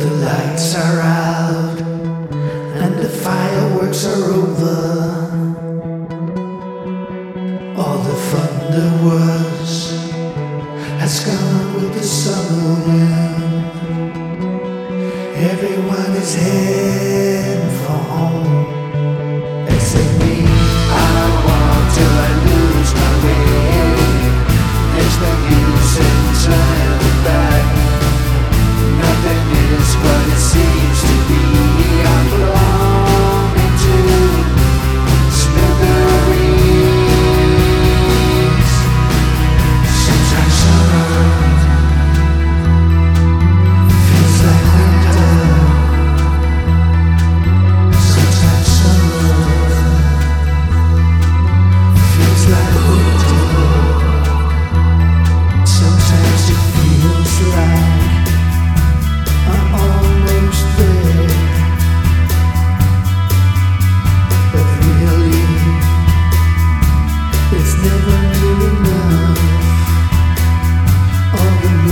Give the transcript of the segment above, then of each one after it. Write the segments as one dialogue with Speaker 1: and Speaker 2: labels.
Speaker 1: The lights are out and the fireworks are over. All the fun there was has gone with the summer wind. Everyone is here.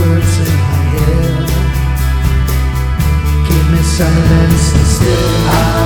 Speaker 1: words in my head. Give me silence and still